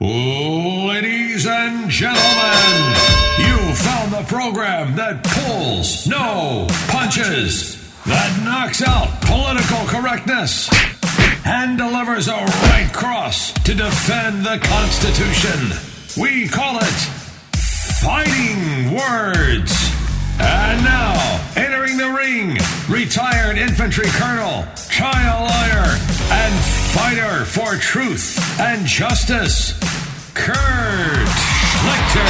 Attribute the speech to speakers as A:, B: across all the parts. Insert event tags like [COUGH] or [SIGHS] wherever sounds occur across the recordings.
A: Ladies and gentlemen, you found the program that pulls, no punches, that knocks out political correctness, and delivers a right cross to defend the Constitution. We call it Fighting Words. And now, entering the ring, retired infantry colonel, trial lawyer, and fighter for truth and justice, Kurt Schlichter.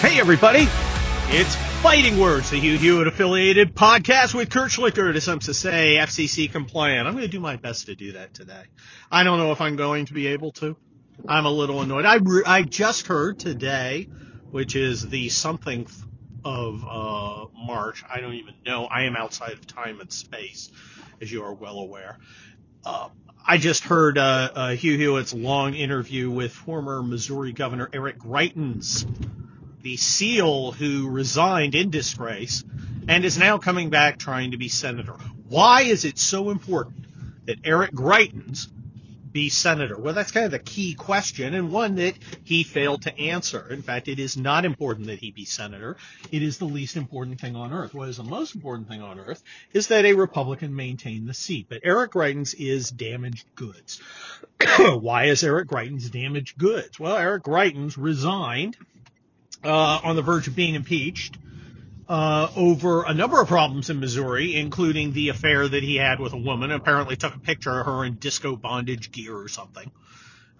B: Hey, everybody. It's Fighting Words, the Hugh Hewitt affiliated podcast with Kurt Schlichter. Is some to say FCC compliant. I'm going to do my best to do that today. I don't know if I'm going to be able to. I'm a little annoyed. I, re- I just heard today, which is the something of uh, March. I don't even know. I am outside of time and space, as you are well aware. Uh, I just heard uh, uh, Hugh Hewitt's long interview with former Missouri Governor Eric Greitens, the SEAL who resigned in disgrace and is now coming back trying to be senator. Why is it so important that Eric Greitens be senator? Well, that's kind of the key question and one that he failed to answer. In fact, it is not important that he be senator. It is the least important thing on earth. What is the most important thing on earth is that a Republican maintain the seat. But Eric Greitens is damaged goods. [COUGHS] Why is Eric Greitens damaged goods? Well, Eric Greitens resigned uh, on the verge of being impeached uh, over a number of problems in Missouri, including the affair that he had with a woman. Apparently, took a picture of her in disco bondage gear or something.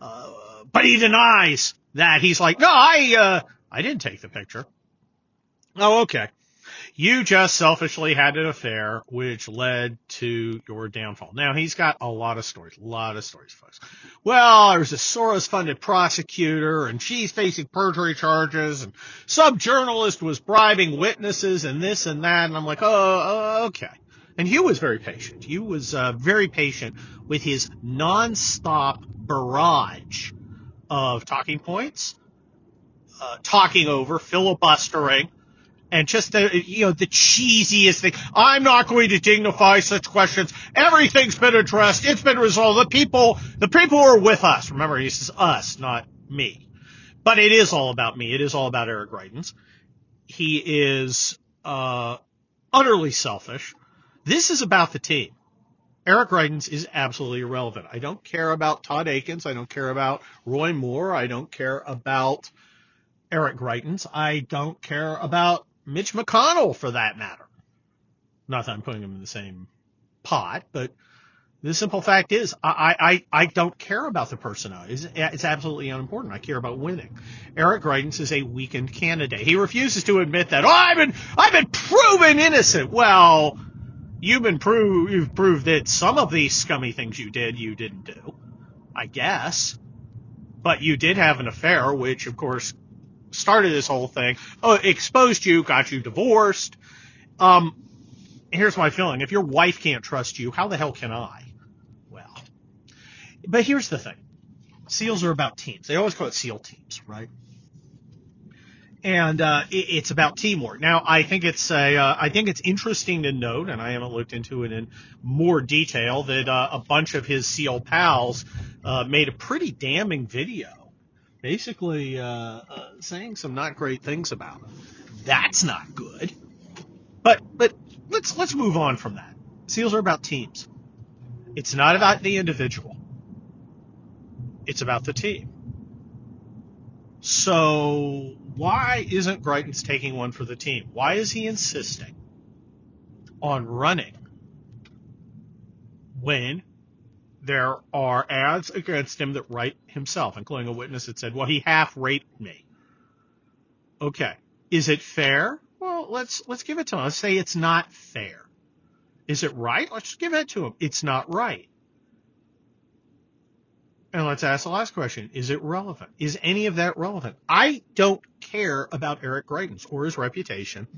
B: Uh, but he denies that. He's like, no, I uh, I didn't take the picture. Oh, okay. You just selfishly had an affair which led to your downfall. Now he's got a lot of stories, a lot of stories, folks. Well, there's a Soros funded prosecutor and she's facing perjury charges and some journalist was bribing witnesses and this and that. And I'm like, oh, okay. And Hugh was very patient. Hugh was uh, very patient with his nonstop barrage of talking points, uh, talking over, filibustering, and just the you know the cheesiest thing. I'm not going to dignify such questions. Everything's been addressed. It's been resolved. The people, the people who are with us. Remember, he says us, not me. But it is all about me. It is all about Eric Greitens. He is uh, utterly selfish. This is about the team. Eric Greitens is absolutely irrelevant. I don't care about Todd Akins. I don't care about Roy Moore. I don't care about Eric Greitens. I don't care about Mitch McConnell for that matter. Not that I'm putting them in the same pot, but the simple fact is I, I, I don't care about the personnel. It's, it's absolutely unimportant. I care about winning. Eric Greitens is a weakened candidate. He refuses to admit that. Oh, I've been, I've been proven innocent. Well, you've been proved, you've proved that some of these scummy things you did, you didn't do. I guess. But you did have an affair, which of course started this whole thing. Oh, exposed you, got you divorced. Um, here's my feeling. If your wife can't trust you, how the hell can I? Well, but here's the thing. SEALs are about teams. They always call it SEAL teams, right? And uh, it, it's about teamwork. Now, I think it's a, uh, I think it's interesting to note, and I haven't looked into it in more detail, that uh, a bunch of his SEAL pals uh, made a pretty damning video basically uh, uh, saying some not great things about him. That's not good. But but let's let's move on from that. Seals are about teams. It's not about the individual. It's about the team. So why isn't Greitens taking one for the team? Why is he insisting on running when there are ads against him that write himself, including a witness that said, well, he half raped me. Okay. Is it fair? Well, let's, let's give it to him. Let's say it's not fair. Is it right? Let's give it to him. It's not right. And let's ask the last question. Is it relevant? Is any of that relevant? I don't care about Eric Greitens or his reputation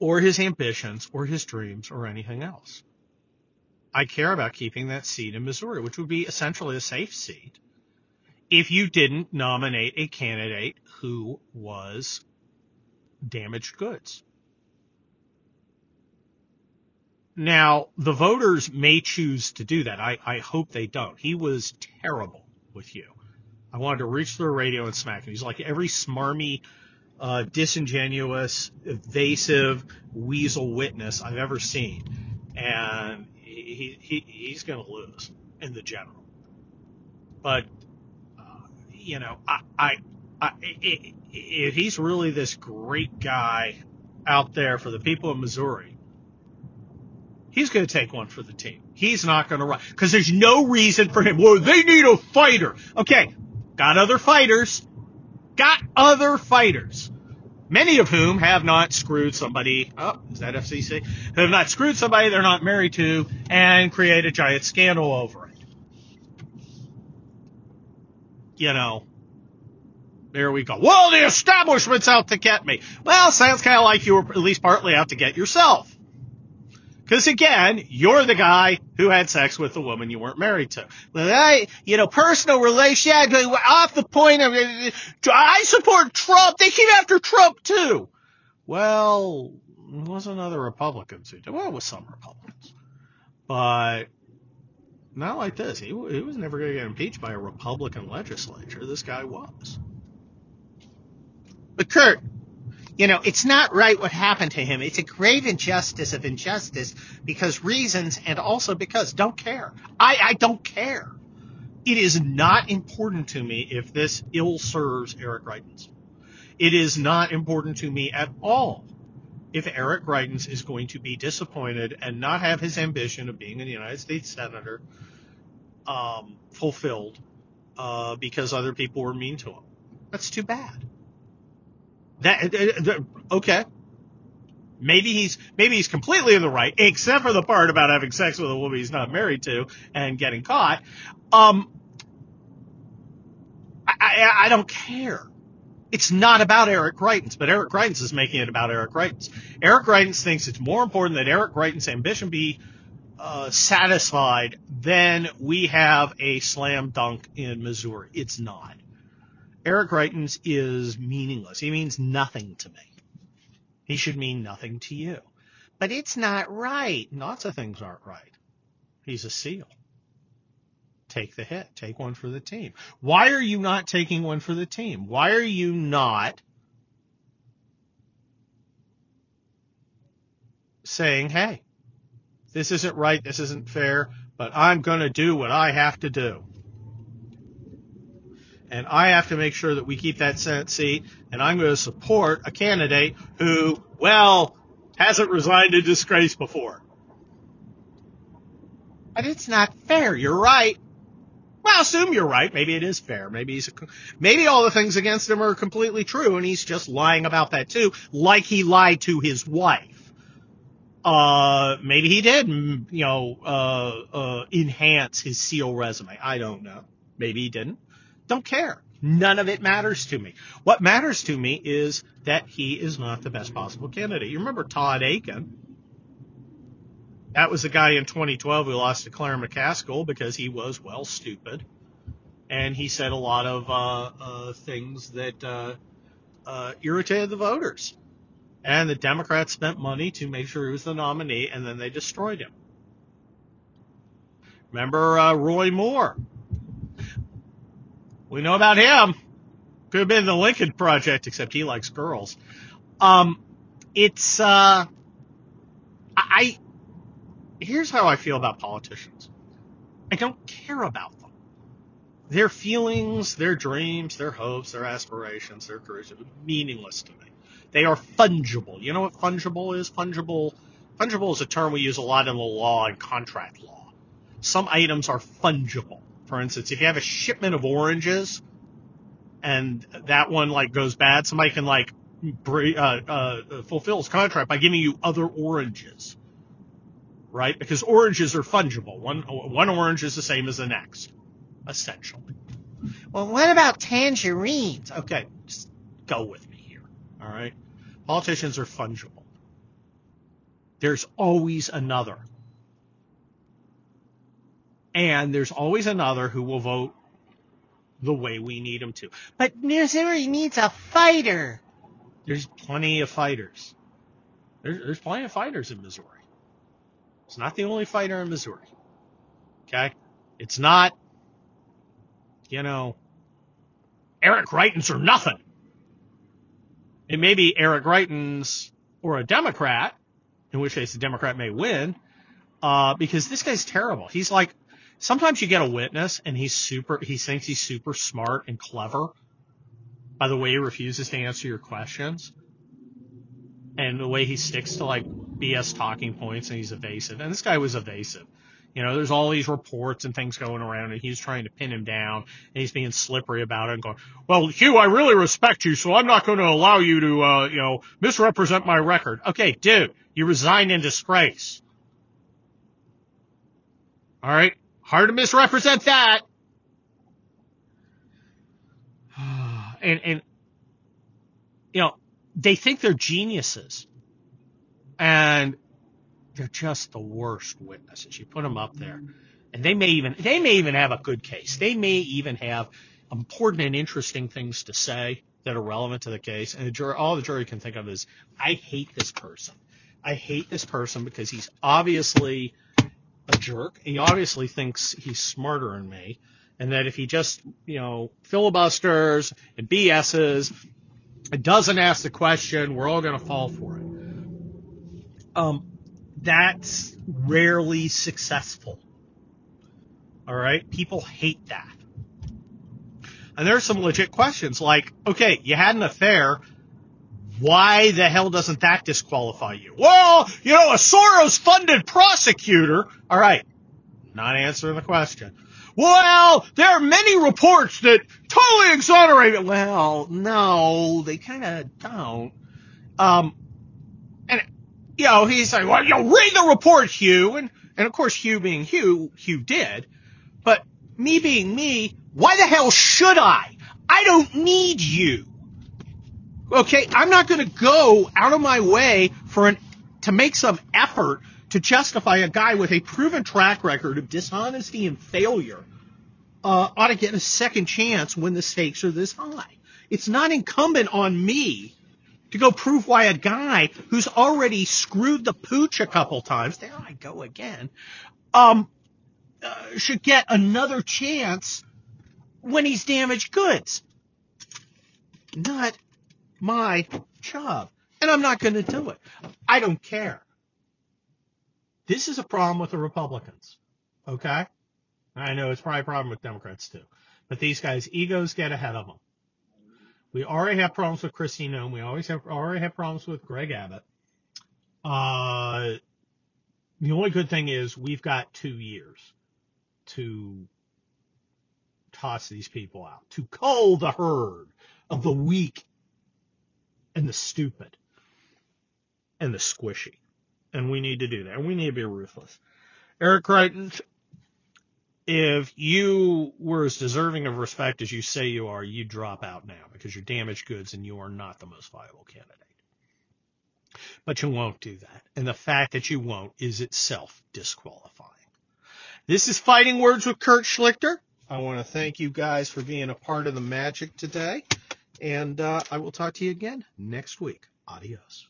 B: or his ambitions or his dreams or anything else. I care about keeping that seat in Missouri, which would be essentially a safe seat if you didn't nominate a candidate who was damaged goods. Now, the voters may choose to do that. I, I hope they don't. He was terrible with you. I wanted to reach through the radio and smack him. He's like every smarmy, uh, disingenuous, evasive weasel witness I've ever seen. And he, he, he's going to lose in the general. But, uh, you know, I, I, I, if he's really this great guy out there for the people of Missouri, he's going to take one for the team. He's not going to run because there's no reason for him. Well, they need a fighter. Okay, got other fighters. Got other fighters. Many of whom have not screwed somebody. Oh, is that FCC? Who Have not screwed somebody they're not married to and create a giant scandal over it. You know, there we go. Well, the establishment's out to get me. Well, sounds kind of like you were at least partly out to get yourself. Because again, you're the guy who had sex with the woman you weren't married to. Well, I, you know, personal relation, off the point of, I support Trump. They came after Trump too. Well, it wasn't other Republicans who did. Well, it was some Republicans. But not like this. He, he was never going to get impeached by a Republican legislature. This guy was. But Kurt, you know, it's not right what happened to him. It's a grave injustice of injustice because reasons and also because don't care. I, I don't care. It is not important to me if this ill serves Eric Greitens. It is not important to me at all if Eric Greitens is going to be disappointed and not have his ambition of being a United States Senator um, fulfilled uh, because other people were mean to him. That's too bad. That, uh, okay. Maybe he's maybe he's completely in the right, except for the part about having sex with a woman he's not married to and getting caught. Um, I, I, I don't care. It's not about Eric Greitens, but Eric Greitens is making it about Eric Greitens. Eric Greitens thinks it's more important that Eric Greitens' ambition be uh, satisfied than we have a slam dunk in Missouri. It's not. Eric Greitens is meaningless. He means nothing to me. He should mean nothing to you. But it's not right. Lots of things aren't right. He's a SEAL. Take the hit. Take one for the team. Why are you not taking one for the team? Why are you not saying, hey, this isn't right, this isn't fair, but I'm going to do what I have to do and I have to make sure that we keep that Senate seat, and I'm going to support a candidate who, well, hasn't resigned in disgrace before. But it's not fair. You're right. Well, assume you're right. Maybe it is fair. Maybe he's a, maybe all the things against him are completely true, and he's just lying about that too, like he lied to his wife. Uh, maybe he did, you know, uh, uh, enhance his SEAL resume. I don't know. Maybe he didn't. Don't care. None of it matters to me. What matters to me is that he is not the best possible candidate. You remember Todd Akin? That was the guy in 2012 who lost to Claire McCaskill because he was, well, stupid. And he said a lot of uh, uh, things that uh, uh irritated the voters. And the Democrats spent money to make sure he was the nominee, and then they destroyed him. Remember uh, Roy Moore? We know about him. Could have been the Lincoln Project, except he likes girls. Um, it's, uh, I, here's how I feel about politicians. I don't care about them. Their feelings, their dreams, their hopes, their aspirations, their careers are meaningless to me. They are fungible. You know what fungible is? Fungible, fungible is a term we use a lot in the law and contract law. Some items are fungible. For instance, if you have a shipment of oranges and that one like goes bad, somebody can like uh, uh, fulfill his contract by giving you other oranges, right? Because oranges are fungible. One one orange is the same as the next, essentially. Well, what about tangerines? Okay, just go with me here. All right, politicians are fungible. There's always another and there's always another who will vote the way we need them to. But Missouri needs a fighter. There's plenty of fighters. There's, there's plenty of fighters in Missouri. It's not the only fighter in Missouri. Okay? It's not, you know, Eric Greitens or nothing. It may be Eric Greitens or a Democrat, in which case the Democrat may win, uh, because this guy's terrible. He's like, sometimes you get a witness and he's super, he thinks he's super smart and clever by the way he refuses to answer your questions and the way he sticks to like BS talking points and he's evasive. And this guy was evasive. You know, there's all these reports and things going around and he's trying to pin him down and he's being slippery about it and going, well, Hugh, I really respect you, so I'm not going to allow you to, uh, you know, misrepresent my record. Okay, dude, you resigned in disgrace. All right. Hard to misrepresent that. [SIGHS] And, and, you know, they think they're geniuses and they're just the worst witnesses. You put them up there and they may even, they may even have a good case. They may even have important and interesting things to say that are relevant to the case. And the jury, all the jury can think of is, I hate this person. I hate this person because he's obviously a jerk. He obviously thinks he's smarter than me. And that if he just, you know, filibusters and BSs and doesn't ask the question, we're all going to fall for it. Um, that's rarely successful. All right. People hate that. And there's some legit questions like, okay, you had an affair. Why the hell doesn't that disqualify you? Well, you know, a Soros funded prosecutor. All right. Not answering the question. Well, there are many reports that totally exonerate it. Well, no, they kind of don't. Um, and, you know, he's like, well, you read the report, Hugh. And, and of course, Hugh being Hugh, Hugh did. But me being me, why the hell should I? I don't need you. Okay, I'm not going to go out of my way for an to make some effort to justify a guy with a proven track record of dishonesty and failure uh, ought to get a second chance when the stakes are this high. It's not incumbent on me to go prove why a guy who's already screwed the pooch a couple times, there I go again, um, uh, should get another chance when he's damaged goods. Not my job. And I'm not going to do it. I don't care. This is a problem with the Republicans. Okay? I know it's probably a problem with Democrats too. But these guys' egos get ahead of them. We already have problems with Kristi Noem. We always have already have problems with Greg Abbott. Uh, the only good thing is we've got two years to toss these people out, to cull the herd of the weak and the stupid and the squishy. And we need to do that. And we need to be ruthless. Eric Greitens, if you were as deserving of respect as you say you are, you drop out now because you're damaged goods and you are not the most viable candidate. But you won't do that. And the fact that you won't is itself disqualifying. This is Fighting Words with Kurt Schlichter. I want to thank you guys for being a part of the magic today. And uh, I will talk to you again next week. Adios.